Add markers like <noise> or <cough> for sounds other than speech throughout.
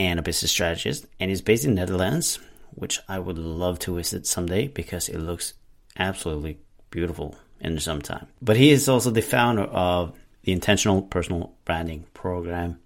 and a business strategist, and he's based in Netherlands, which I would love to visit someday because it looks absolutely beautiful in the summertime. But he is also the founder of the Intentional Personal Branding Program,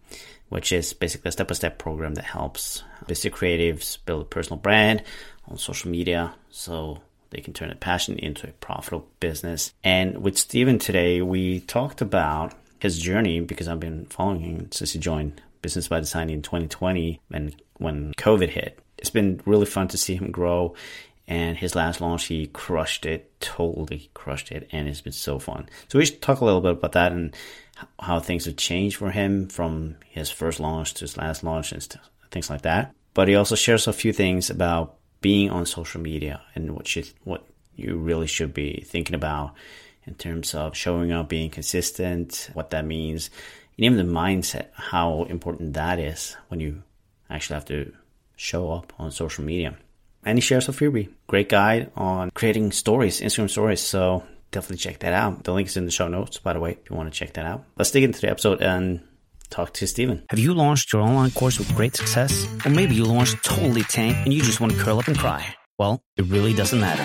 which is basically a step by step program that helps business creatives build a personal brand on social media so they can turn a passion into a profitable business. And with Steven today, we talked about his journey because I've been following him since he joined Business by Design in 2020 and when COVID hit. It's been really fun to see him grow. And his last launch, he crushed it, totally crushed it, and it's been so fun. So we should talk a little bit about that and how things have changed for him from his first launch to his last launch and things like that. But he also shares a few things about being on social media and what you what you really should be thinking about in terms of showing up, being consistent, what that means, and even the mindset, how important that is when you actually have to show up on social media. And he shares a freebie, great guide on creating stories, Instagram stories. So definitely check that out. The link is in the show notes, by the way, if you want to check that out. Let's dig into the episode and talk to Steven. Have you launched your online course with great success? Or maybe you launched totally tank and you just want to curl up and cry? Well, it really doesn't matter.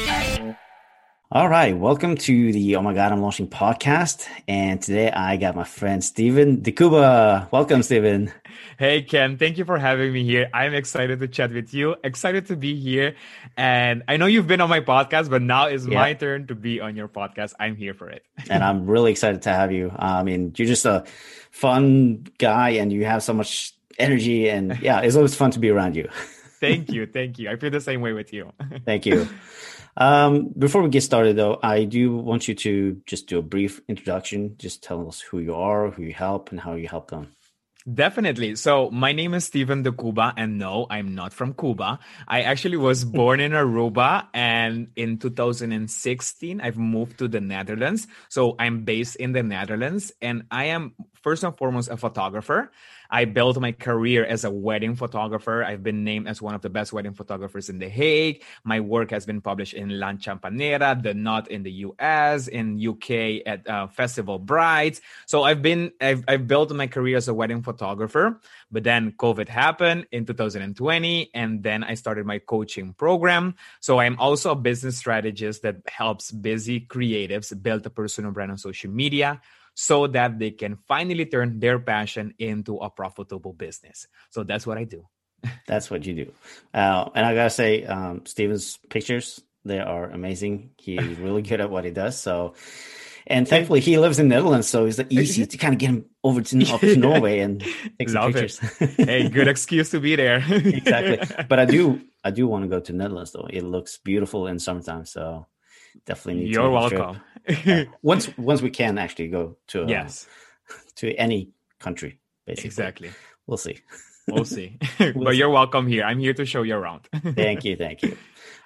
All right, welcome to the Oh My God, I'm Launching podcast. And today I got my friend Steven de Cuba. Welcome, Steven. Hey, Ken, thank you for having me here. I'm excited to chat with you, excited to be here. And I know you've been on my podcast, but now is yeah. my turn to be on your podcast. I'm here for it. <laughs> and I'm really excited to have you. Uh, I mean, you're just a fun guy and you have so much energy. And yeah, it's always fun to be around you. <laughs> thank you. Thank you. I feel the same way with you. <laughs> thank you. Um, before we get started, though, I do want you to just do a brief introduction. Just tell us who you are, who you help, and how you help them. Definitely. So my name is Steven de Cuba, and no, I'm not from Cuba. I actually was <laughs> born in Aruba, and in 2016, I've moved to the Netherlands. So I'm based in the Netherlands, and I am first and foremost a photographer. I built my career as a wedding photographer. I've been named as one of the best wedding photographers in The Hague. My work has been published in La Champanera, The Knot in the US, in UK at uh, Festival Brides. So I've been, I've, I've built my career as a wedding photographer. But then COVID happened in 2020, and then I started my coaching program. So I'm also a business strategist that helps busy creatives build a personal brand on social media so that they can finally turn their passion into a profitable business. So that's what I do. <laughs> that's what you do. Uh, and I gotta say, um, Steven's pictures they are amazing. He's <laughs> really good at what he does. So, and thankfully he lives in Netherlands, so it's <laughs> easy to kind of get him over to, up to Norway and take some pictures. hey, good excuse to be there. exactly. But I do, I do want to go to Netherlands though. It looks beautiful in summertime. So definitely need You're welcome. uh, <laughs> once once we can actually go to uh, yes <laughs> to any country basically. Exactly. We'll see. We'll see. <laughs> we'll but see. you're welcome here. I'm here to show you around. thank you, thank you.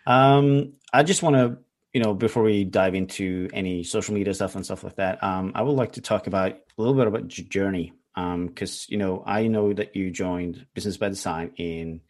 Um, I just want to you know before we dive into any social media stuff and stuff like that, um, I would like to talk about a little bit about your journey because um, you know I know that you joined Business by Design in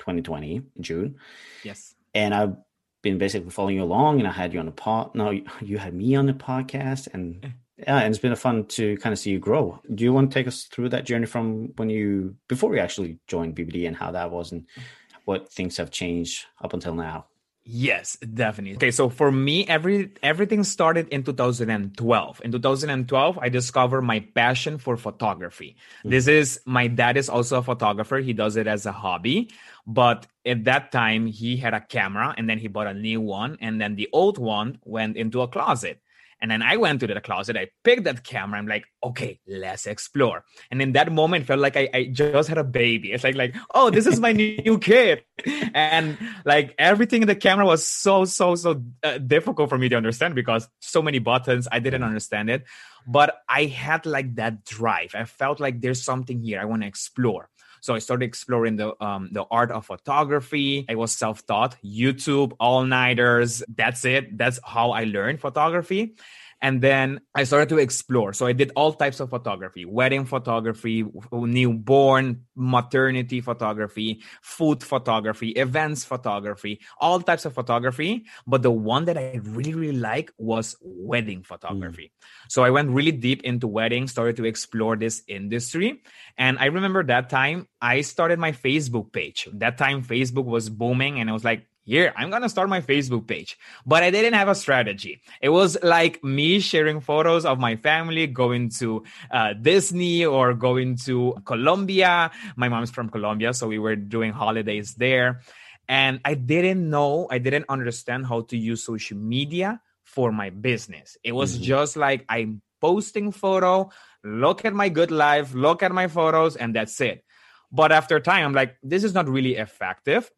2020 June. Yes. And I've been basically following you along, and I had you on the pod. No, you had me on the podcast, and yeah, and it's been a fun to kind of see you grow. Do you want to take us through that journey from when you before you actually joined BBD and how that was, and mm. what things have changed up until now? Yes, definitely. Okay, so for me, every everything started in 2012. In 2012, I discovered my passion for photography. Mm-hmm. This is my dad is also a photographer. He does it as a hobby, but at that time he had a camera and then he bought a new one and then the old one went into a closet. And then I went to the closet, I picked that camera. I'm like, okay, let's explore. And in that moment, felt like I, I just had a baby. It's like, like, oh, this is my new kid. And like everything in the camera was so, so, so uh, difficult for me to understand because so many buttons, I didn't understand it. But I had like that drive. I felt like there's something here I want to explore. So I started exploring the um, the art of photography. I was self taught, YouTube, all nighters. That's it. That's how I learned photography. And then I started to explore. So I did all types of photography wedding photography, newborn, maternity photography, food photography, events photography, all types of photography. But the one that I really, really like was wedding photography. Mm. So I went really deep into weddings, started to explore this industry. And I remember that time I started my Facebook page. That time Facebook was booming and I was like, here i'm gonna start my facebook page but i didn't have a strategy. It was like me sharing photos of my family going to uh, disney or going to colombia. My mom's from colombia so we were doing holidays there. And i didn't know i didn't understand how to use social media for my business. It was mm-hmm. just like i'm posting photo look at my good life look at my photos and that's it. But after time i'm like this is not really effective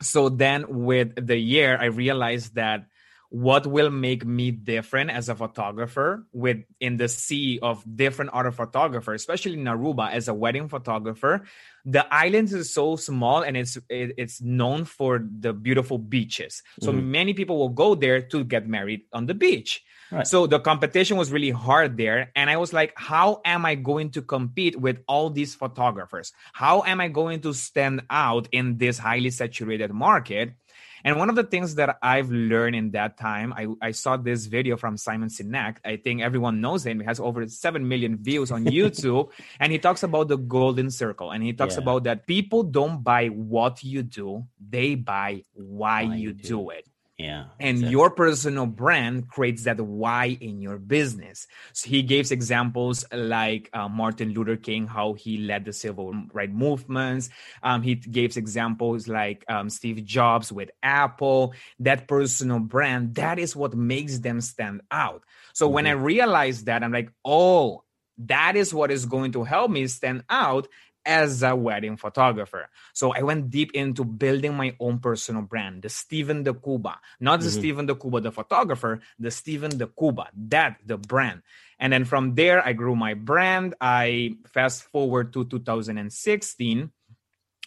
so then with the year i realized that what will make me different as a photographer with in the sea of different other photographers especially in aruba as a wedding photographer the island is so small and it's it, it's known for the beautiful beaches so mm-hmm. many people will go there to get married on the beach Right. So the competition was really hard there. And I was like, how am I going to compete with all these photographers? How am I going to stand out in this highly saturated market? And one of the things that I've learned in that time, I, I saw this video from Simon Sinek. I think everyone knows him. He has over 7 million views on <laughs> YouTube. and he talks about the golden circle. And he talks yeah. about that people don't buy what you do, they buy why, why you do. do it. Yeah. And exactly. your personal brand creates that why in your business. So he gives examples like uh, Martin Luther King, how he led the civil rights movements. Um, he gives examples like um, Steve Jobs with Apple. That personal brand, that is what makes them stand out. So mm-hmm. when I realized that, I'm like, oh, that is what is going to help me stand out as a wedding photographer. So I went deep into building my own personal brand, the Steven de Cuba, not the mm-hmm. Steven de Cuba, the photographer, the Steven de Cuba, that the brand. And then from there, I grew my brand. I fast forward to 2016.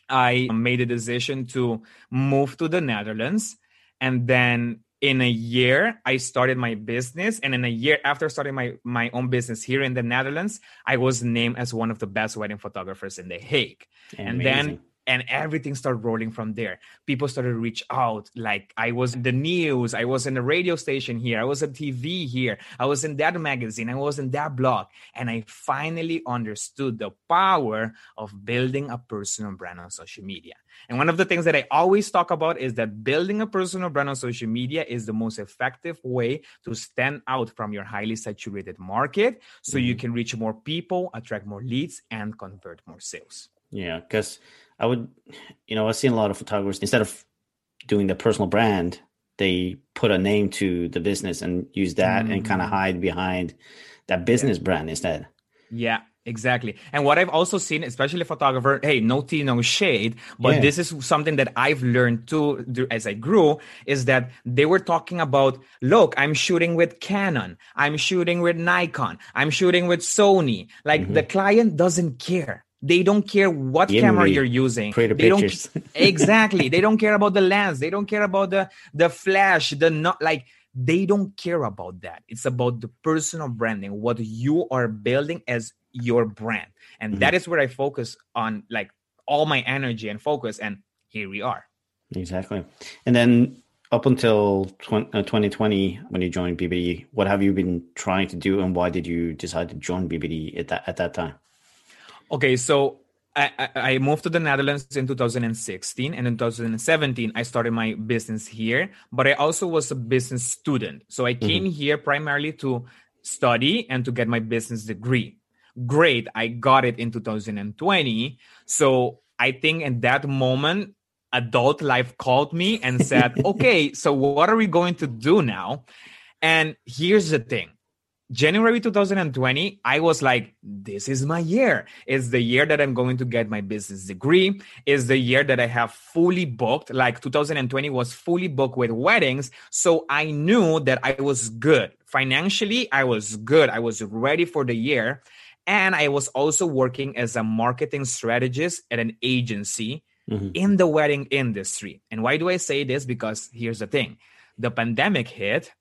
I made a decision to move to the Netherlands. And then in a year i started my business and in a year after starting my, my own business here in the netherlands i was named as one of the best wedding photographers in the hague Amazing. and then and everything started rolling from there. People started to reach out like i was in the news i was in the radio station here i was on tv here i was in that magazine i was in that blog and i finally understood the power of building a personal brand on social media. And one of the things that i always talk about is that building a personal brand on social media is the most effective way to stand out from your highly saturated market so mm-hmm. you can reach more people attract more leads and convert more sales. Yeah because I would, you know, I've seen a lot of photographers instead of doing the personal brand, they put a name to the business and use that mm. and kind of hide behind that business yeah. brand instead. Yeah, exactly. And what I've also seen, especially photographer, hey, no tea, no shade, but yeah. this is something that I've learned too as I grew is that they were talking about, look, I'm shooting with Canon, I'm shooting with Nikon, I'm shooting with Sony. Like mm-hmm. the client doesn't care they don't care what camera you're using. They pictures. don't <laughs> exactly. They don't care about the lens. They don't care about the the flash. The not like they don't care about that. It's about the personal branding, what you are building as your brand, and mm-hmm. that is where I focus on, like all my energy and focus. And here we are. Exactly. And then up until 2020 uh, when you joined BBD, what have you been trying to do, and why did you decide to join BBD at that at that time? Okay, so I, I moved to the Netherlands in 2016 and in 2017 I started my business here, but I also was a business student. So I came mm-hmm. here primarily to study and to get my business degree. Great, I got it in 2020. So I think in that moment adult life called me and said, <laughs> "Okay, so what are we going to do now?" And here's the thing January 2020, I was like, this is my year. It's the year that I'm going to get my business degree. It's the year that I have fully booked. Like 2020 was fully booked with weddings. So I knew that I was good. Financially, I was good. I was ready for the year. And I was also working as a marketing strategist at an agency mm-hmm. in the wedding industry. And why do I say this? Because here's the thing the pandemic hit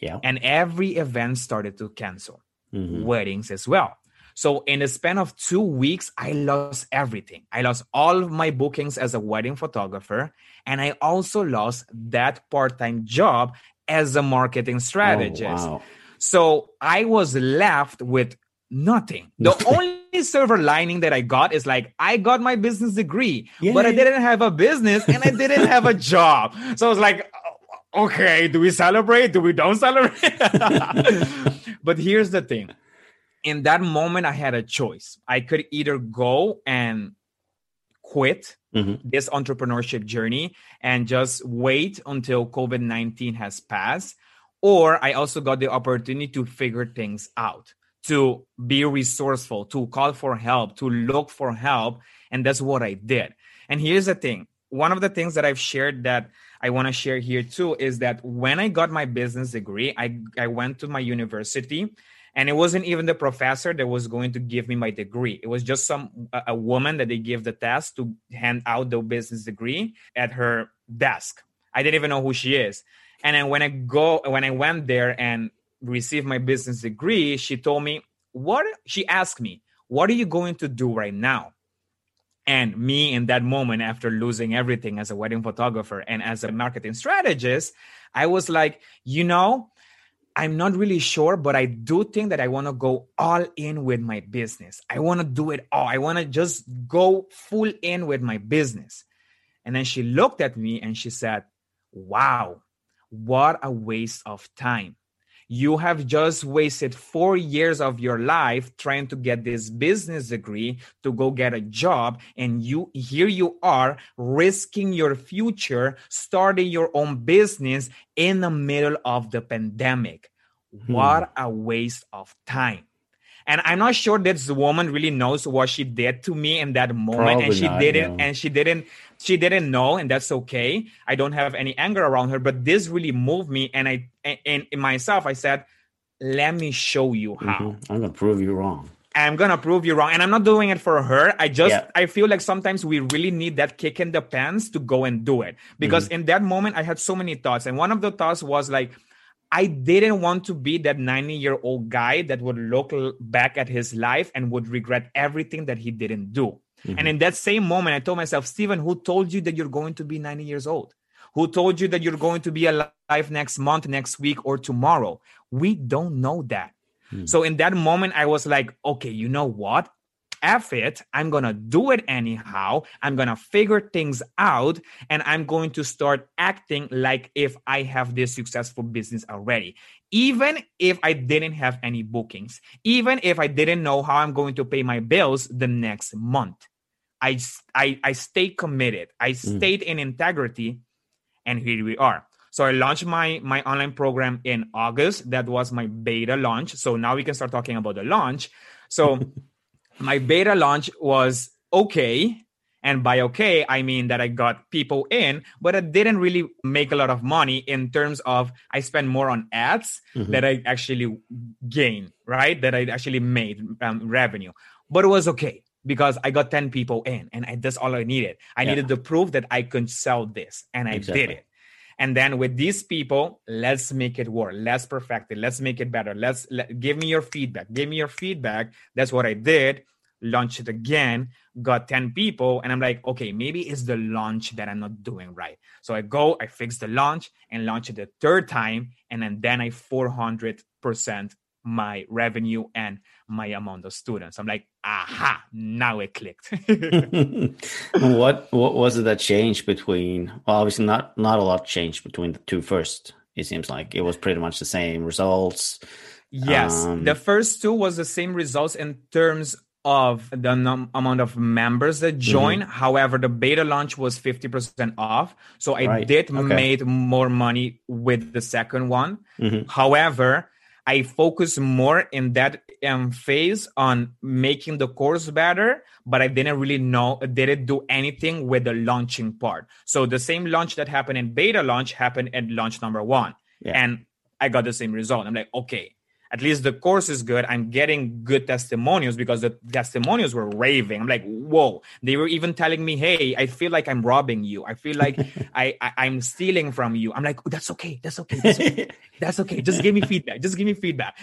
yeah. And every event started to cancel, mm-hmm. weddings as well. So in the span of two weeks, I lost everything. I lost all of my bookings as a wedding photographer. And I also lost that part-time job as a marketing strategist. Oh, wow. So I was left with nothing. The <laughs> only silver lining that I got is like I got my business degree, Yay. but I didn't have a business and I didn't have a job. So I was like, okay, do we celebrate? Do we don't celebrate? <laughs> but here's the thing. In that moment, I had a choice. I could either go and quit mm-hmm. this entrepreneurship journey and just wait until COVID 19 has passed. Or I also got the opportunity to figure things out, to be resourceful, to call for help, to look for help. And that's what I did. And here's the thing one of the things that I've shared that I want to share here too is that when I got my business degree, I, I went to my university and it wasn't even the professor that was going to give me my degree. It was just some a, a woman that they give the test to hand out the business degree at her desk. I didn't even know who she is. And then when I go when I went there and received my business degree, she told me, "What?" She asked me, "What are you going to do right now?" And me in that moment, after losing everything as a wedding photographer and as a marketing strategist, I was like, you know, I'm not really sure, but I do think that I want to go all in with my business. I want to do it all. I want to just go full in with my business. And then she looked at me and she said, Wow, what a waste of time you have just wasted four years of your life trying to get this business degree to go get a job and you here you are risking your future starting your own business in the middle of the pandemic. Hmm. what a waste of time. And i'm not sure this woman really knows what she did to me in that moment Probably and she not, didn't and she didn't she didn't know and that's okay. I don't have any anger around her but this really moved me and i and in myself i said let me show you how mm-hmm. i'm gonna prove you wrong i'm gonna prove you wrong and i'm not doing it for her i just yeah. i feel like sometimes we really need that kick in the pants to go and do it because mm-hmm. in that moment i had so many thoughts and one of the thoughts was like I didn't want to be that 90 year old guy that would look back at his life and would regret everything that he didn't do. Mm-hmm. And in that same moment, I told myself, Steven, who told you that you're going to be 90 years old? Who told you that you're going to be alive next month, next week, or tomorrow? We don't know that. Mm-hmm. So in that moment, I was like, okay, you know what? F it. I'm going to do it anyhow. I'm going to figure things out and I'm going to start acting like if I have this successful business already even if I didn't have any bookings, even if I didn't know how I'm going to pay my bills the next month. I, I, I stayed committed. I mm. stayed mm. in integrity, and here we are. So I launched my my online program in August. That was my beta launch. So now we can start talking about the launch. So <laughs> my beta launch was okay. And by okay, I mean that I got people in, but I didn't really make a lot of money in terms of I spent more on ads mm-hmm. that I actually gained, right? That I actually made um, revenue. But it was okay because I got 10 people in and I, that's all I needed. I yeah. needed the proof that I could sell this and I exactly. did it. And then with these people, let's make it work. Let's perfect it. Let's make it better. Let's let, give me your feedback. Give me your feedback. That's what I did launch it again, got 10 people, and I'm like, okay, maybe it's the launch that I'm not doing right. So I go, I fix the launch and launch it the third time, and then, then I 400% my revenue and my amount of students. I'm like, aha, now it clicked. <laughs> what what was it that changed between? Well, obviously not not a lot changed between the two first. It seems like it was pretty much the same results. Yes, um, the first two was the same results in terms of the num- amount of members that join. Mm-hmm. However, the beta launch was 50% off. So I right. did okay. made more money with the second one. Mm-hmm. However, I focus more in that um, phase on making the course better, but I didn't really know, didn't do anything with the launching part. So the same launch that happened in beta launch happened at launch number one. Yeah. And I got the same result. I'm like, okay, at least the course is good. I'm getting good testimonials because the testimonials were raving. I'm like, whoa. They were even telling me, hey, I feel like I'm robbing you. I feel like <laughs> I, I am stealing from you. I'm like, oh, that's okay. That's okay. That's okay. that's okay. Just give me feedback. Just give me feedback.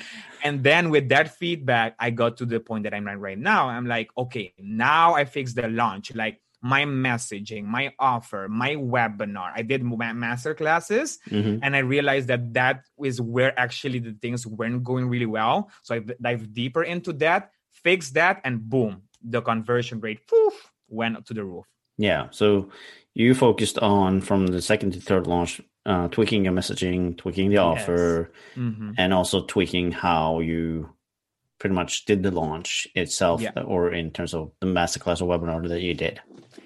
And then with that feedback, I got to the point that I'm at right now. I'm like, okay, now I fixed the launch. Like my messaging, my offer, my webinar. I did master classes mm-hmm. and I realized that that is where actually the things weren't going really well. So I dive deeper into that, fix that, and boom, the conversion rate poof, went to the roof. Yeah. So you focused on from the second to third launch, uh, tweaking your messaging, tweaking the offer, yes. mm-hmm. and also tweaking how you pretty much did the launch itself yeah. or in terms of the masterclass or webinar that you did.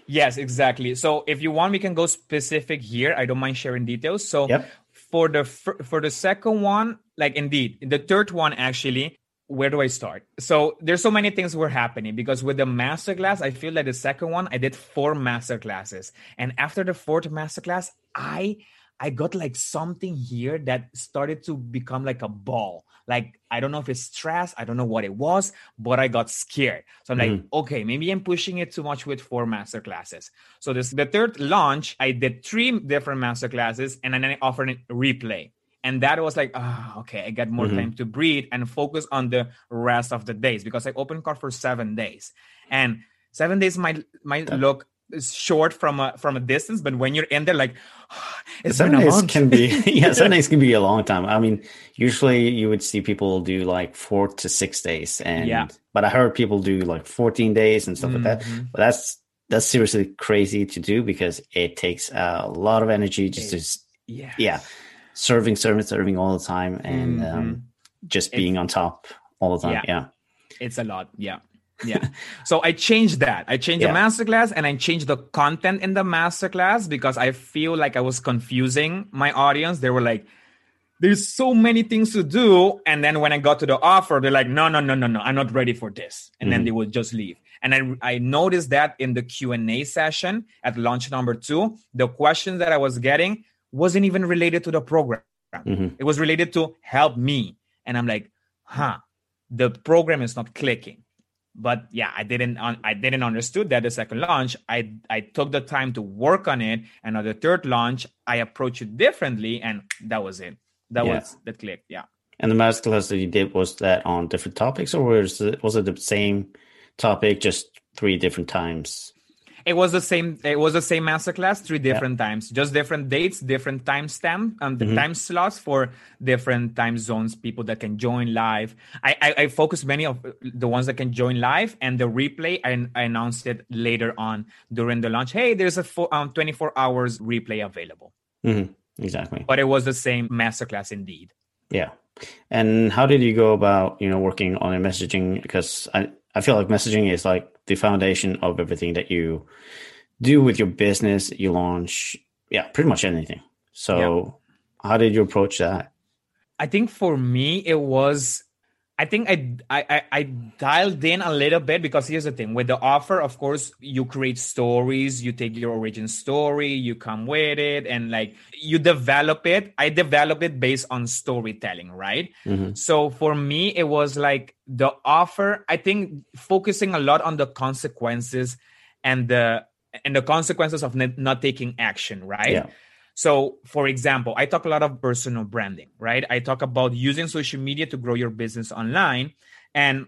Yes, exactly. So if you want, we can go specific here. I don't mind sharing details. So yep. for the for the second one, like indeed, the third one actually, where do I start? So there's so many things were happening because with the masterclass, I feel like the second one, I did four masterclasses, and after the fourth masterclass, I I got like something here that started to become like a ball. Like, I don't know if it's stress, I don't know what it was, but I got scared. So I'm mm-hmm. like, okay, maybe I'm pushing it too much with four master classes. So this the third launch, I did three different master classes and then I offered a replay. And that was like, ah, oh, okay, I got more mm-hmm. time to breathe and focus on the rest of the days because I opened card for seven days. And seven days might might look short from a from a distance, but when you're in there, like <sighs> it's seven days can be <laughs> <laughs> yeah, seven days can be a long time. I mean, usually you would see people do like four to six days, and yeah. but I heard people do like fourteen days and stuff mm-hmm. like that. Mm-hmm. But that's that's seriously crazy to do because it takes a lot of energy just to yeah yeah serving serving serving all the time and mm-hmm. um, just being it's, on top all the time. Yeah. yeah, it's a lot. Yeah yeah. So I changed that. I changed yeah. the masterclass and I changed the content in the masterclass because I feel like I was confusing my audience. They were like, there's so many things to do. And then when I got to the offer, they're like, no, no, no, no, no, I'm not ready for this. And mm-hmm. then they would just leave. And I, I noticed that in the Q&A session at launch number two, the questions that I was getting wasn't even related to the program. Mm-hmm. It was related to help me. And I'm like, huh, the program is not clicking but yeah i didn't i didn't understood that the second launch. I i took the time to work on it. And on the third launch i approached it differently and that was it. That yeah. was the click yeah. And the masterclass that you did was that on different topics or was it was it the same topic just three different times it was the same. It was the same masterclass three different yeah. times, just different dates, different timestamp, and the mm-hmm. time slots for different time zones. People that can join live. I, I, I focus many of the ones that can join live, and the replay. I, I announced it later on during the launch. Hey, there's a four, um, 24 hours replay available. Mm-hmm. Exactly. But it was the same masterclass indeed. Yeah. And how did you go about you know working on your messaging? Because I I feel like messaging is like the foundation of everything that you do with your business, you launch, yeah, pretty much anything. So, yeah. how did you approach that? I think for me, it was I think I, I I dialed in a little bit because here's the thing with the offer, of course, you create stories, you take your origin story, you come with it, and like you develop it. I develop it based on storytelling, right? Mm-hmm. So for me, it was like the offer. I think focusing a lot on the consequences and the and the consequences of not taking action, right? Yeah. So, for example, I talk a lot of personal branding, right? I talk about using social media to grow your business online. And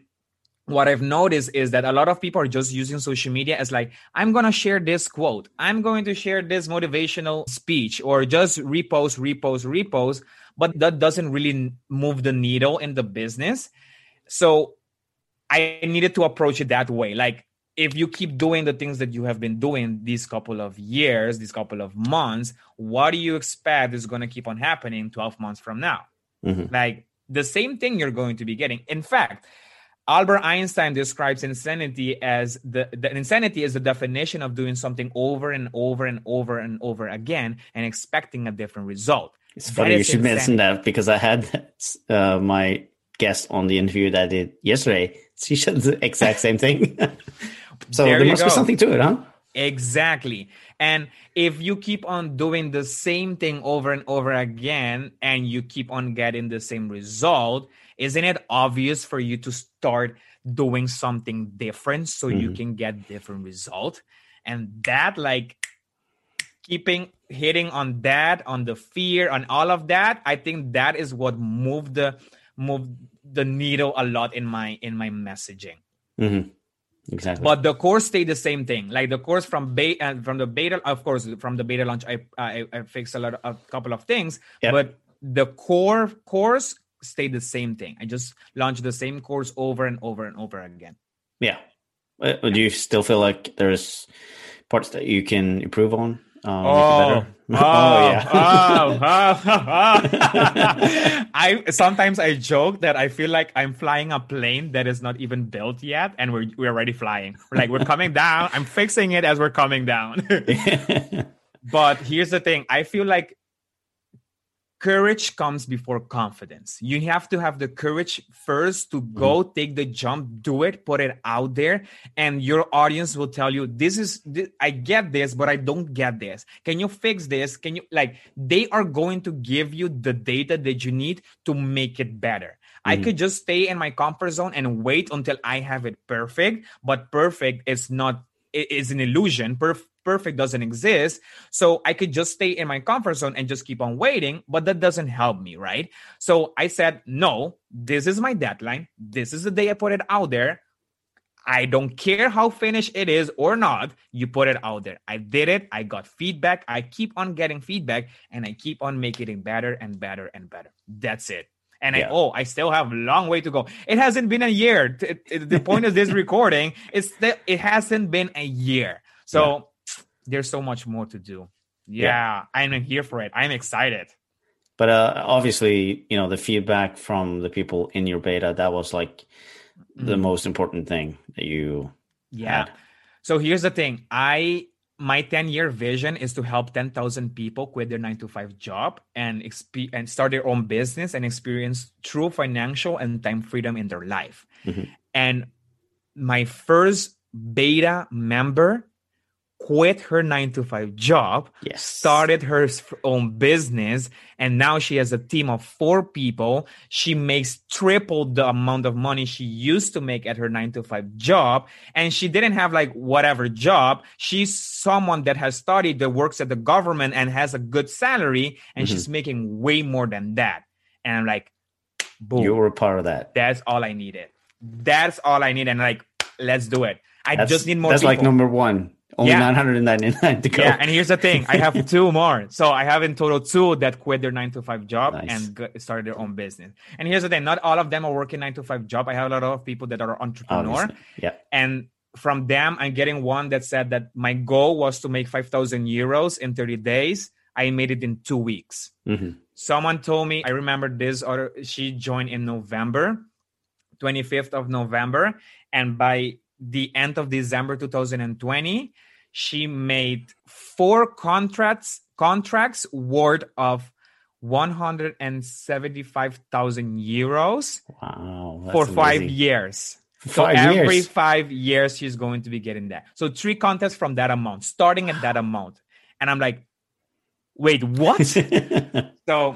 what I've noticed is that a lot of people are just using social media as like, I'm going to share this quote. I'm going to share this motivational speech or just repost, repost, repost. But that doesn't really move the needle in the business. So I needed to approach it that way. Like, if you keep doing the things that you have been doing these couple of years, these couple of months, what do you expect is going to keep on happening 12 months from now? Mm-hmm. Like, the same thing you're going to be getting. In fact, Albert Einstein describes insanity as the, the insanity is the definition of doing something over and over and over and over again and expecting a different result. It's funny you should insanity. mention that because I had uh, my guest on the interview that I did yesterday. She said the exact same thing. <laughs> so there, there must go. be something to it, huh? Exactly. And if you keep on doing the same thing over and over again and you keep on getting the same result, isn't it obvious for you to start doing something different so mm-hmm. you can get different result and that like keeping hitting on that on the fear on all of that i think that is what moved the moved the needle a lot in my in my messaging mm-hmm. Exactly but the course stayed the same thing like the course from beta uh, from the beta of course from the beta launch i i, I fixed a lot a couple of things yep. but the core course stayed the same thing. I just launched the same course over and over and over again. Yeah. Uh, do you still feel like there's parts that you can improve on? Um, oh, <laughs> oh, oh, yeah. oh, oh, oh. I sometimes I joke that I feel like I'm flying a plane that is not even built yet, and we're we're already flying. We're like we're coming down. I'm fixing it as we're coming down. <laughs> <laughs> but here's the thing: I feel like courage comes before confidence. You have to have the courage first to go mm. take the jump, do it, put it out there, and your audience will tell you, This is, this, I get this, but I don't get this. Can you fix this? Can you, like, they are going to give you the data that you need to make it better. Mm. I could just stay in my comfort zone and wait until I have it perfect, but perfect is not, it is an illusion. Perf- perfect doesn't exist. So I could just stay in my comfort zone and just keep on waiting, but that doesn't help me, right? So I said, no, this is my deadline. This is the day I put it out there. I don't care how finished it is or not, you put it out there. I did it. I got feedback. I keep on getting feedback and I keep on making it better and better and better. That's it. And yeah. I, oh, I still have a long way to go. It hasn't been a year. the point of this <laughs> recording is that it hasn't been a year. So there's so much more to do. Yeah, yeah. I'm here for it. I'm excited. But uh, obviously, you know, the feedback from the people in your beta that was like the mm. most important thing that you yeah. Had. So here's the thing. I my 10 year vision is to help 10,000 people quit their 9 to 5 job and exp- and start their own business and experience true financial and time freedom in their life. Mm-hmm. And my first beta member quit her nine to five job, yes. started her own business, and now she has a team of four people. She makes triple the amount of money she used to make at her nine to five job. And she didn't have like whatever job. She's someone that has studied, that works at the government and has a good salary, and mm-hmm. she's making way more than that. And I'm like, boom. You were a part of that. That's all I needed. That's all I need. And like, let's do it. I that's, just need more. That's people. like number one. Only yeah. 999 to go. Yeah, and here's the thing: I have <laughs> two more. So I have in total two that quit their nine to five job nice. and started their own business. And here's the thing: not all of them are working nine to five job. I have a lot of people that are entrepreneur. Obviously. Yeah. And from them, I'm getting one that said that my goal was to make five thousand euros in 30 days. I made it in two weeks. Mm-hmm. Someone told me, I remember this, or she joined in November, 25th of November, and by the end of December 2020, she made four contracts contracts worth of 175,000 euros wow, for five years. so every years. five years, she's going to be getting that. So three contests from that amount, starting at that amount. And I'm like, wait, what? <laughs> so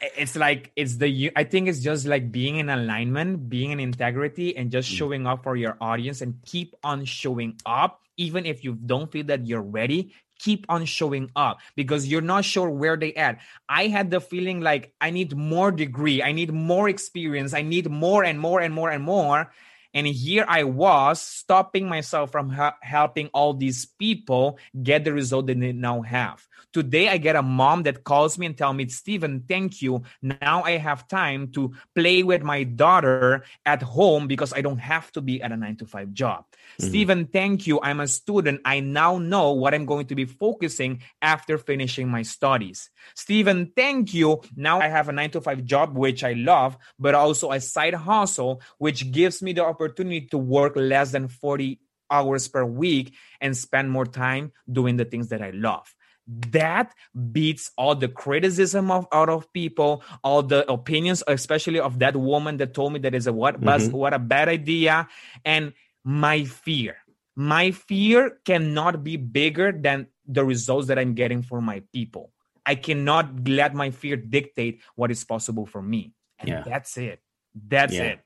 it's like it's the i think it's just like being in alignment being in integrity and just mm. showing up for your audience and keep on showing up even if you don't feel that you're ready keep on showing up because you're not sure where they at. I had the feeling like i need more degree i need more experience i need more and more and more and more And here I was stopping myself from ha- helping all these people get the result that they now have. Today, I get a mom that calls me and tell me, Steven, thank you. Now I have time to play with my daughter at home because I don't have to be at a nine to five job. Mm-hmm. Steven, thank you. I'm a student. I now know what I'm going to be focusing after finishing my studies. Steven, thank you. Now I have a nine to five job, which I love, but also a side hustle, which gives me the opportunity to work less than 40 hours per week and spend more time doing the things that I love that beats all the criticism of out of people all the opinions especially of that woman that told me that is a what mm-hmm. what a bad idea and my fear my fear cannot be bigger than the results that i'm getting for my people i cannot let my fear dictate what is possible for me and yeah. that's it that's yeah. it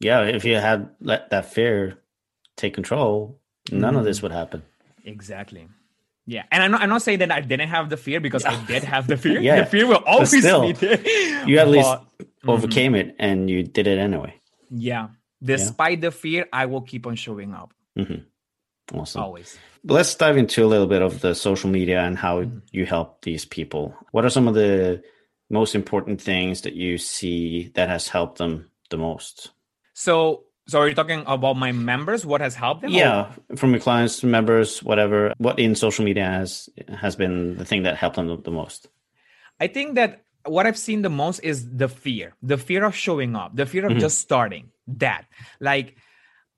yeah if you had let that fear take control none of this would happen exactly yeah, and I'm not, I'm not saying that I didn't have the fear because I <laughs> did have the fear. yeah, the fear will always still, be there. You at least mm-hmm. overcame mm-hmm. it and you did it anyway. Yeah, despite yeah. the fear, I will keep on showing up. Mm-hmm. Awesome. Always. Let's dive into a little bit of the social media and how mm-hmm. you help these people. What are some of the most important things that you see that has helped them the most? So so are you talking about my members? What has helped them? Yeah, or? from your clients, members, whatever. What in social media has has been the thing that helped them the most? I think that what I've seen the most is the fear, the fear of showing up, the fear of mm-hmm. just starting. That, like,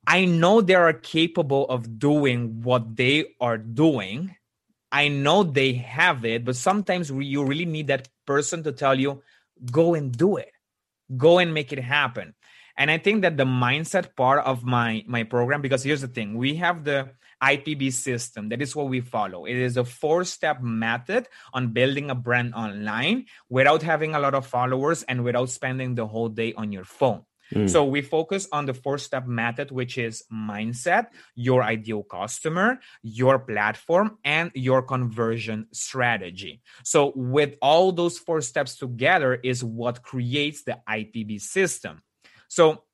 I know they are capable of doing what they are doing. I know they have it, but sometimes you really need that person to tell you, go and do it, go and make it happen and i think that the mindset part of my my program because here's the thing we have the ipb system that is what we follow it is a four step method on building a brand online without having a lot of followers and without spending the whole day on your phone Mm. So we focus on the four step method, which is mindset, your ideal customer, your platform, and your conversion strategy. So with all those four steps together is what creates the IPB system. So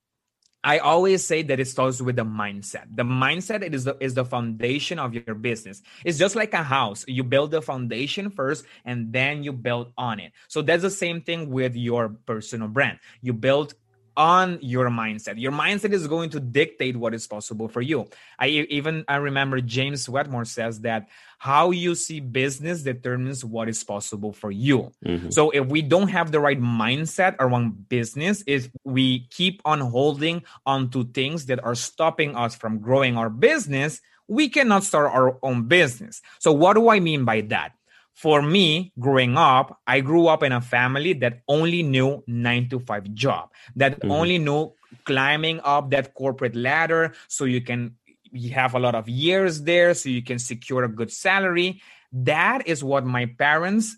I always say that it starts with the mindset. The mindset it is the is the foundation of your business. It's just like a house. You build the foundation first and then you build on it. So that's the same thing with your personal brand. You build on your mindset. Your mindset is going to dictate what is possible for you. I even I remember James Wedmore says that how you see business determines what is possible for you. Mm-hmm. So if we don't have the right mindset around business, if we keep on holding on to things that are stopping us from growing our business, we cannot start our own business. So what do I mean by that? For me growing up i grew up in a family that only knew 9 to 5 job that mm-hmm. only knew climbing up that corporate ladder so you can you have a lot of years there so you can secure a good salary that is what my parents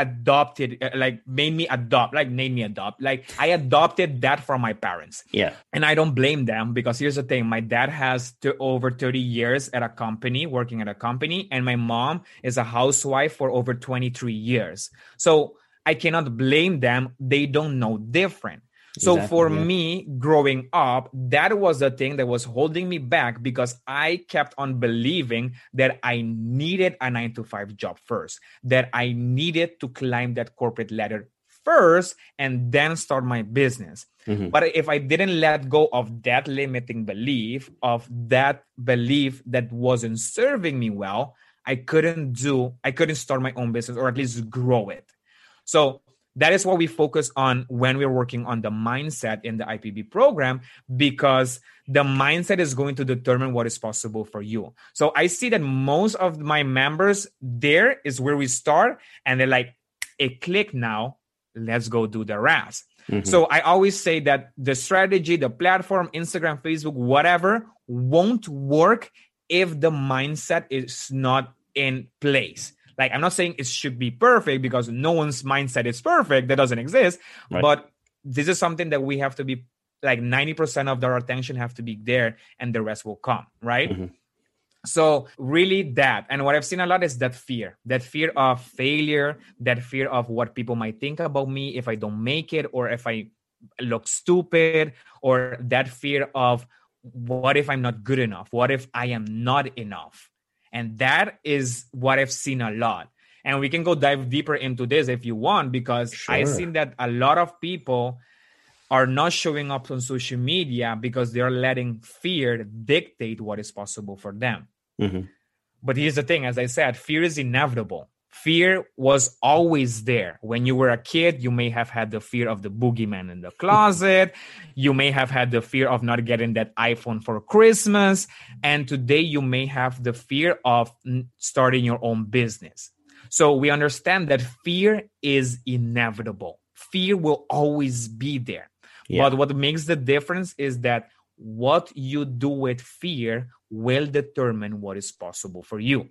adopted uh, like made me adopt like made me adopt like i adopted that from my parents. Yeah. And i don't blame them because here's the thing. My dad has to over 30 years at a company working at a company and my mom is a housewife for over 23 years. So i cannot blame them. They don't know different so exactly, for yeah. me growing up, that was the thing that was holding me back because I kept on believing that I needed a nine to five job first, that I needed to climb that corporate ladder first and then start my business. Mm-hmm. But if I didn't let go of that limiting belief, of that belief that wasn't serving me well, I couldn't do, I couldn't start my own business or at least grow it. So that is what we focus on when we're working on the mindset in the IPB program because the mindset is going to determine what is possible for you. So I see that most of my members there is where we start and they're like, a click now, let's go do the rest. Mm-hmm. So I always say that the strategy, the platform, Instagram, Facebook, whatever won't work if the mindset is not in place. Like I'm not saying it should be perfect because no one's mindset is perfect. That doesn't exist. Right. But this is something that we have to be like 90% of our attention have to be there and the rest will come, right? Mm-hmm. So really that. And what I've seen a lot is that fear, that fear of failure, that fear of what people might think about me if I don't make it or if I look stupid or that fear of what if I'm not good enough? What if I am not enough? And that is what I've seen a lot. And we can go dive deeper into this if you want, because sure. I've seen that a lot of people are not showing up on social media because they're letting fear dictate what is possible for them. Mm-hmm. But here's the thing as I said, fear is inevitable fear was always there. When you were a kid, you may have had the fear of the boogeyman in the closet. <laughs> you may have had the fear of not getting that iPhone for Christmas. And today you may have the fear of starting your own business. So we understand that fear is inevitable. Fear will always be there. Yeah. But what makes the difference is that what you do with fear will determine what is possible for you.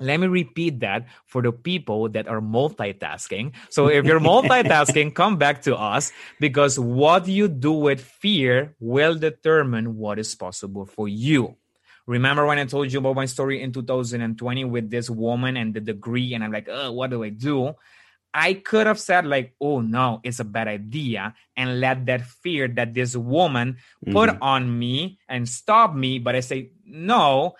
Let me repeat that for the people that are multitasking. So if you're <laughs> multitasking, come back to us because what you do with fear will determine what is possible for you. Remember when I told you about my story in 2020 with this woman and the degree, and I'm like, oh, what do I do? I could have said, like, oh no, it's a bad idea, and let that fear that this woman mm-hmm. put on me and stop me. But I say, no,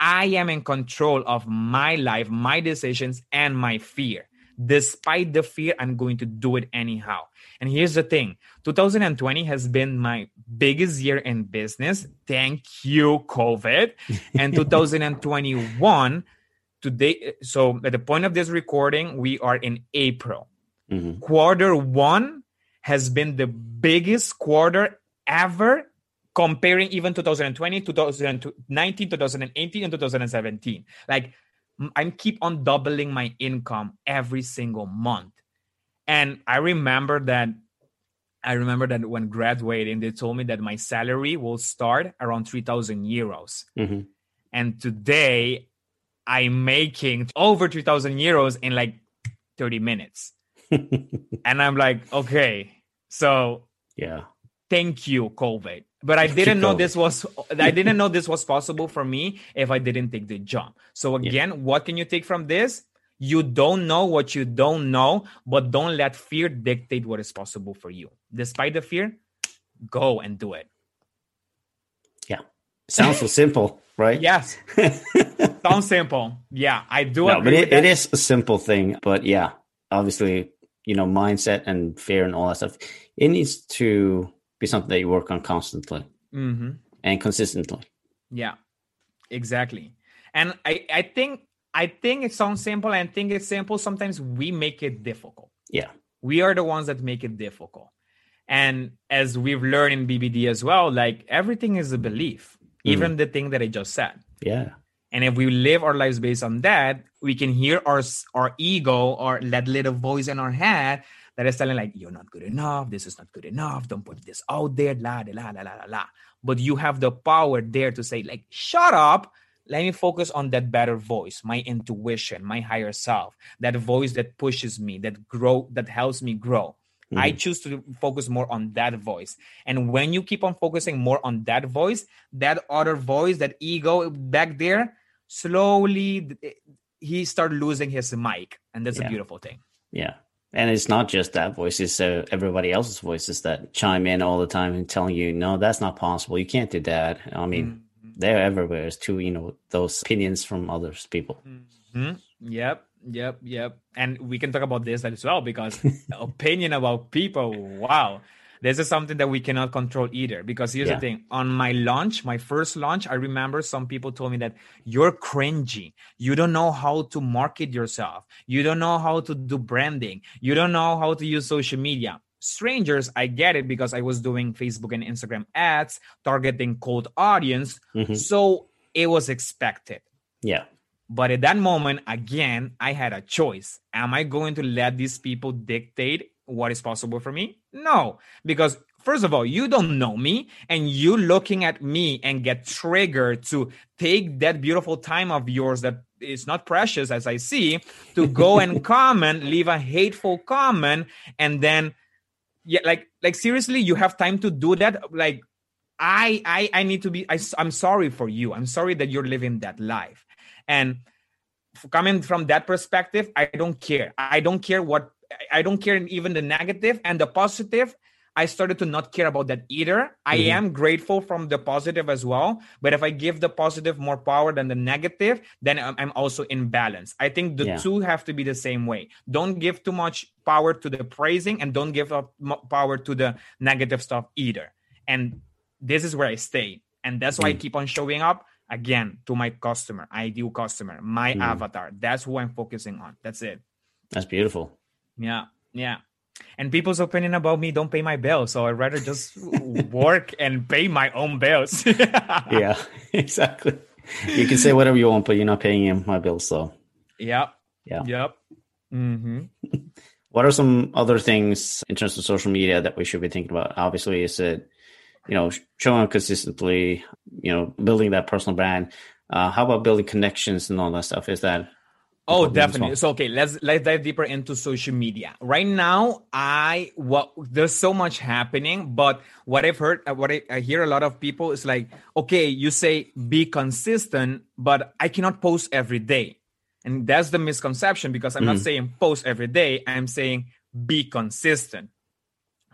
I am in control of my life, my decisions, and my fear. Despite the fear, I'm going to do it anyhow. And here's the thing 2020 has been my biggest year in business. Thank you, COVID. and <laughs> 2021, today, so at the point of this recording, we are in April. Mm-hmm. Quarter one has been the biggest quarter ever comparing even 2020, 2019, 2018, and 2017. Like I'm keep on doubling my income every single month. And I remember that I remember that when graduating, they told me that my salary will start around 3,000 euros. Mm-hmm. And today I'm making over 3,000 euros in like 30 minutes. <laughs> and I'm like, okay, so yeah, thank you, COVID but I didn't know this was I didn't know this was possible for me if I didn't take the jump. So again, yeah. what can you take from this? You don't know what you don't know, but don't let fear dictate what is possible for you. Despite the fear, go and do it. Yeah. Sounds so <laughs> simple, right? Yes. <laughs> Sounds simple. Yeah, I do no, but it, it is a simple thing, but yeah, obviously, you know, mindset and fear and all that stuff. It needs to be something that you work on constantly mm-hmm. and consistently. Yeah, exactly. And I, I think I think it sounds simple. I think it's simple. Sometimes we make it difficult. Yeah. We are the ones that make it difficult. And as we've learned in BBD as well, like everything is a belief, mm. even the thing that I just said. Yeah. And if we live our lives based on that, we can hear our our ego or that little voice in our head that is telling like you're not good enough. This is not good enough. Don't put this out there. La la la la la la. But you have the power there to say like shut up. Let me focus on that better voice my intuition my higher self that voice that pushes me that grow that helps me grow. Mm-hmm. i choose to focus more on that voice. And when you keep on focusing more on that voice that other voice that ego back there slowly he start losing his mic. And that's yeah. a beautiful thing. Yeah and it's not just that voice; it's uh, everybody else's voices that chime in all the time and telling you, "No, that's not possible. You can't do that." I mean, mm-hmm. they're everywhere. It's too, you know, those opinions from others people. Mm-hmm. Yep, yep, yep. And we can talk about this as well because <laughs> opinion about people. Wow, this is something that we cannot control either because here's yeah. the thing. On my launch my first launch i remember some people told me that you're cringy. You don't know how to market yourself. You don't know how to do branding. You don't know how to use social media. Strangers i get it because i was doing facebook and instagram ads targeting cold audience. Mm-hmm. so it was expected. Yeah. But at that moment again i had a choice. Am i going to let these people dictate what is possible for me? No, because first of all, you don't know me, and you looking at me and get triggered to take that beautiful time of yours that is not precious as I see to go <laughs> and comment, leave a hateful comment, and then yeah, like like seriously, you have time to do that. Like I I I need to be. I, I'm sorry for you. I'm sorry that you're living that life, and coming from that perspective, I don't care. I don't care what I don't care even the negative and the positive. I started to not care about that either. I Mhm. am grateful from the positive as well. But if I give the positive more power than the negative, then I'm, also in balance. I think the Yeah. two have to be the same way. Don't give too much power to the praising and don't give up power to the negative stuff either. And this is where I stay. And that's why I Mm. keep on showing up again to my customer, ideal customer, my Mm. avatar. That's who I'm focusing on. That's it. That's beautiful. Yeah, yeah. And people's opinion about me don't pay my bills, so I'd rather just <laughs> work and pay my own bills. <laughs> yeah, <laughs> exactly. You can say whatever you want, but you're not paying him my bills. So, Yep. Yeah. Yep. Mm-hmm. what are some other things in terms of social media that we should be thinking about? Obviously, is it you know showing up consistently, you know, building that personal brand. Uh, how about building connections and all that stuff? Is that Oh, definitely. So okay, let's let's dive deeper into social media. Right now, I what there's so much happening, but what I've heard, uh, what I, I hear a lot of people is like, okay, you say be consistent, but I cannot post every day, and that's the misconception because I'm not Mhm. saying post every day. I'm saying be consistent.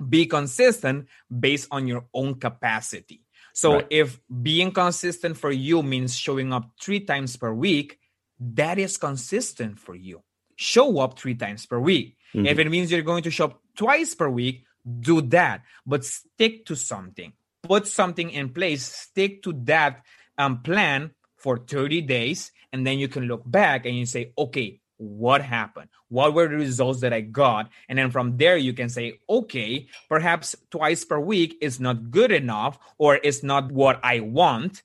Be consistent based on your own capacity. So Right. if being consistent for you means showing up three times per week, that is consistent for you. Show up three times per week. Mhm. If it means you're going to show up twice per week, do that, but stick to something. Put something in place, stick to that um, plan for 30 days, and then you can look back and you say, okay, what happened? What were the results that I got? And then from there, you can say, okay, perhaps twice per week is not good enough or it's not what I want.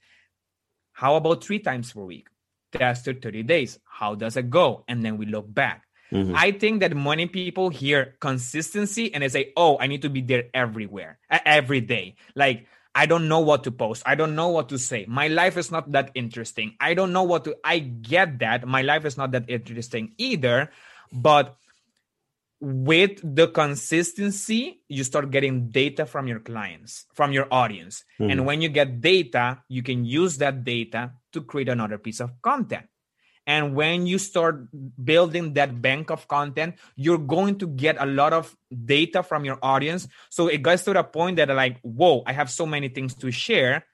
How about three times per week? Tested 30 days. How does it go? And then we look back. Mhm. I think that many people hear consistency and they say, "Oh, I need to be there everywhere, every day." Like I don't know what to post. I don't know what to say. My life is not that interesting. I don't know what to. I get that my life is not that interesting either, but with the consistency, you start getting data from your clients, from your audience. Mhm. And when you get data, you can use that data to create another piece of content. And when you start building that bank of content, you're going to get a lot of data from your audience. So it gets to the point that like, whoa, I have so many things to share.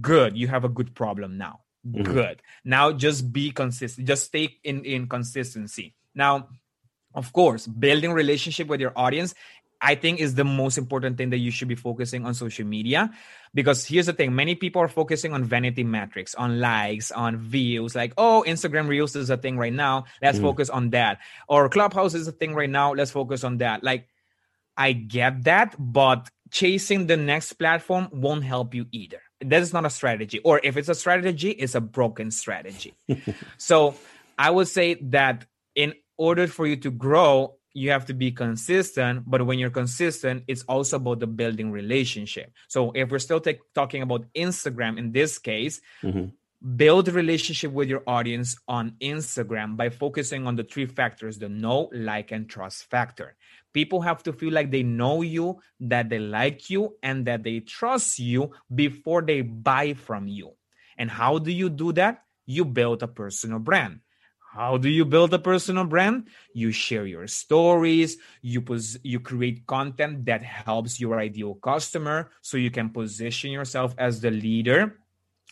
Good. You have a good problem now. Mhm. Good. Now just be consistent. Just stay in, in consistency. Now, of course, building relationship with your audience, I think is the most important thing that you should be focusing on social media. Because here's the thing many people are focusing on vanity metrics, on likes, on views, like, oh, Instagram Reels is a thing right now. Let's Mhm. focus on that. Or Clubhouse is a thing right now. Let's focus on that. Like, I get that, but chasing the next platform won't help you either. That is not a strategy. Or if it's a strategy, it's a broken strategy. <laughs> so I would say that in order for you to grow, you have to be consistent. But when you're consistent, it's also about the building relationship. So if we're still take, talking about Instagram in this case, Mhm. build a relationship with your audience on Instagram by focusing on the three factors the know, like, and trust factor. People have to feel like they know you, that they like you, and that they trust you before they buy from you. And how do you do that? You build a personal brand. How do you build a personal brand? You share your stories, you pos- you create content that helps your ideal customer so you can position yourself as the leader.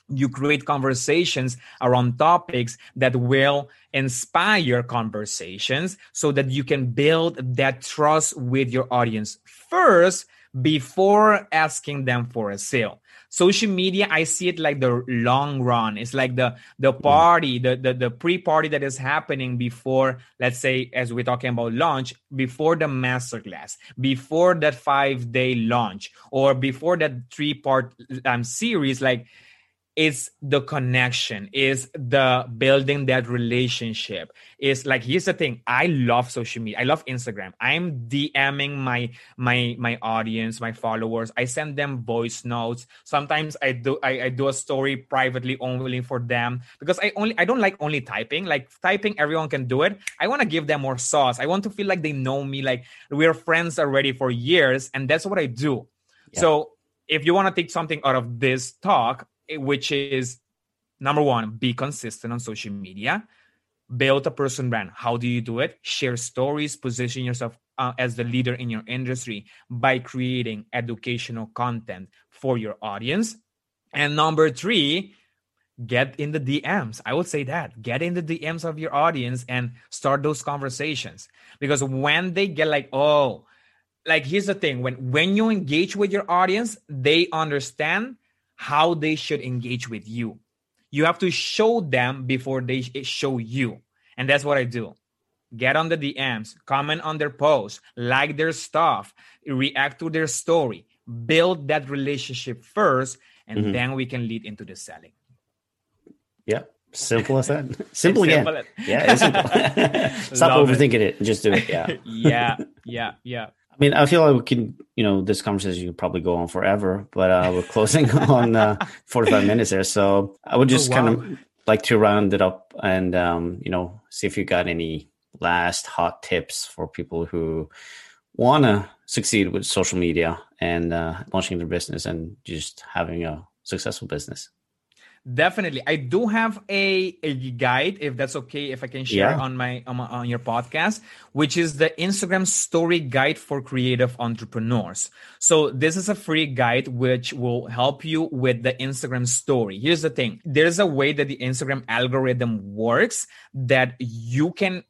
You create conversations around topics that will inspire conversations so that you can build that trust with your audience first before asking them for a sale social media i see it like the long run. It's like the the party the the, the pre-party that is happening before let's say as we're talking about launch before the masterclass before that five day launch or before that three part um, series like it's the connection is the building that relationship. Is like here's the thing i love social media i love instagram. I'm dming my my my audience my followers. I send them voice notes. Sometimes i do i, I do a story privately only for them because i only i don't like only typing. Like typing everyone can do it. I want to give them more sauce. I want to feel like they know me like we're friends already for years and that's what i do. Yeah. so if you want to take something out of this talk which is number one be consistent on social media. Build a person brand. How do you do it? Share stories. Position yourself uh, as the leader in your industry by creating educational content for your audience. And number three, get in the DMs. I would say that. Get in the DMs of your audience and start those conversations. Because when they get like, oh, like here's the thing. When when you engage with your audience, they understand how they should engage with you. You have to show them before they show you. And that's what I do. Get on the DMs, comment on their posts, like their stuff, react to their story, build that relationship first, and mm-hmm. then we can lead into the selling. Yeah. Simple as that. <laughs> Simple again. Simple. Yeah, it's simple. <laughs> Stop Love overthinking it. it. Just do it. Yeah. <laughs> yeah. Yeah. Yeah. I mean, I feel like we can, you know, this conversation could probably go on forever, but uh, we're closing <laughs> on uh, 45 minutes there. So I would just oh, wow. kind of like to round it up and, um, you know, see if you got any last hot tips for people who want to succeed with social media and uh, launching their business and just having a successful business. Definitely. I do have a, a guide, if that's okay, if I can share yeah. on my, on my on your podcast, which is the Instagram story guide for creative entrepreneurs. So this is a free guide which will help you with the Instagram story. Here's the thing. There's a way that the Instagram algorithm works that you can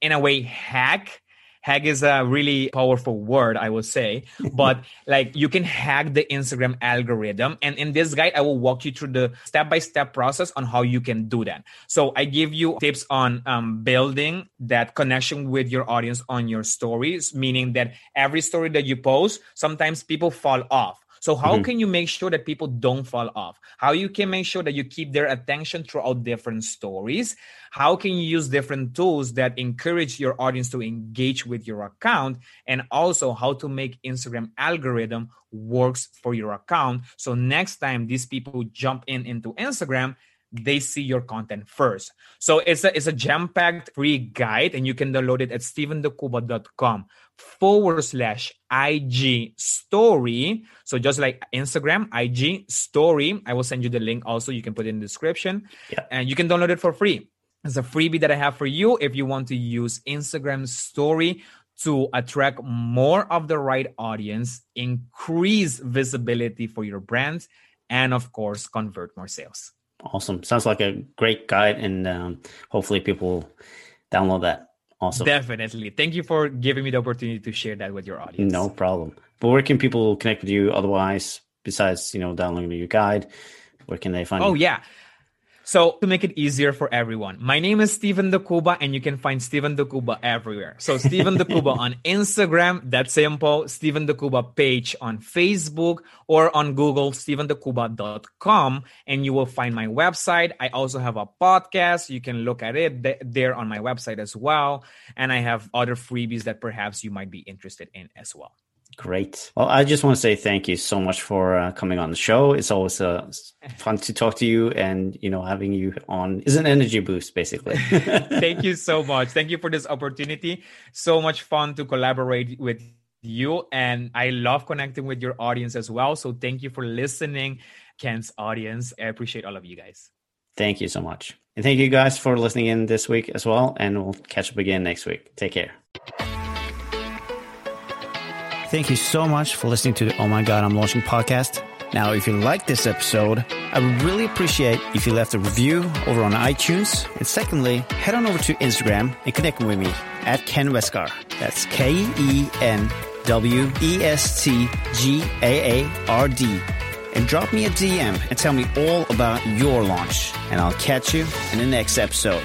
in a way hack hack is a really powerful word i would say. <laughs> But like you can hack the instagram algorithm and in this guide i will walk you through the step-by-step process on how you can do that. So i give you tips on um, building that connection with your audience on your stories meaning that every story that you post sometimes people fall off so how mm-hmm. can you make sure that people don't fall off? How you can make sure that you keep their attention throughout different stories? How can you use different tools that encourage your audience to engage with your account? And also how to make Instagram algorithm works for your account. So next time these people jump in into Instagram, they see your content first. So it's a it's a jam-packed free guide, and you can download it at stevendecuba.com forward slash IG story. So just like Instagram, IG story. I will send you the link also. You can put it in the description. Yeah. And you can download it for free. It's a freebie that I have for you if you want to use Instagram story to attract more of the right audience, increase visibility for your brand, and of course, convert more sales. Awesome. Sounds like a great guide, and um, hopefully, people download that. Also, Definitely. Thank you for giving me the opportunity to share that with your audience. No problem. But where can people connect with you otherwise, besides you know downloading your guide? Where can they find? Oh you? yeah. So to make it easier for everyone, my name is Steven de Cuba, and you can find Steven de Cuba everywhere. So Steven de Cuba on <laughs> Instagram, that's simple. Steven de Cuba page on Facebook or on Google, stevendecuba.com, and you will find my website. I also have a podcast. You can look at it there on my website as well. And I have other freebies that perhaps you might be interested in as well. Great. Well, I just want to say thank you so much for uh, coming on the show. It's always uh, fun to talk to you, and you know, having you on is an energy boost, basically. <laughs> <laughs> thank you so much. Thank you for this opportunity. So much fun to collaborate with you, and I love connecting with your audience as well. So thank you for listening, Ken's audience. I appreciate all of you guys. Thank you so much, and thank you guys for listening in this week as well. And we'll catch up again next week. Take care. Thank you so much for listening to the Oh My God, I'm Launching podcast. Now, if you like this episode, I would really appreciate if you left a review over on iTunes. And secondly, head on over to Instagram and connect with me at Ken Westgaard. That's K E N W E S T G A A R D. And drop me a DM and tell me all about your launch. And I'll catch you in the next episode.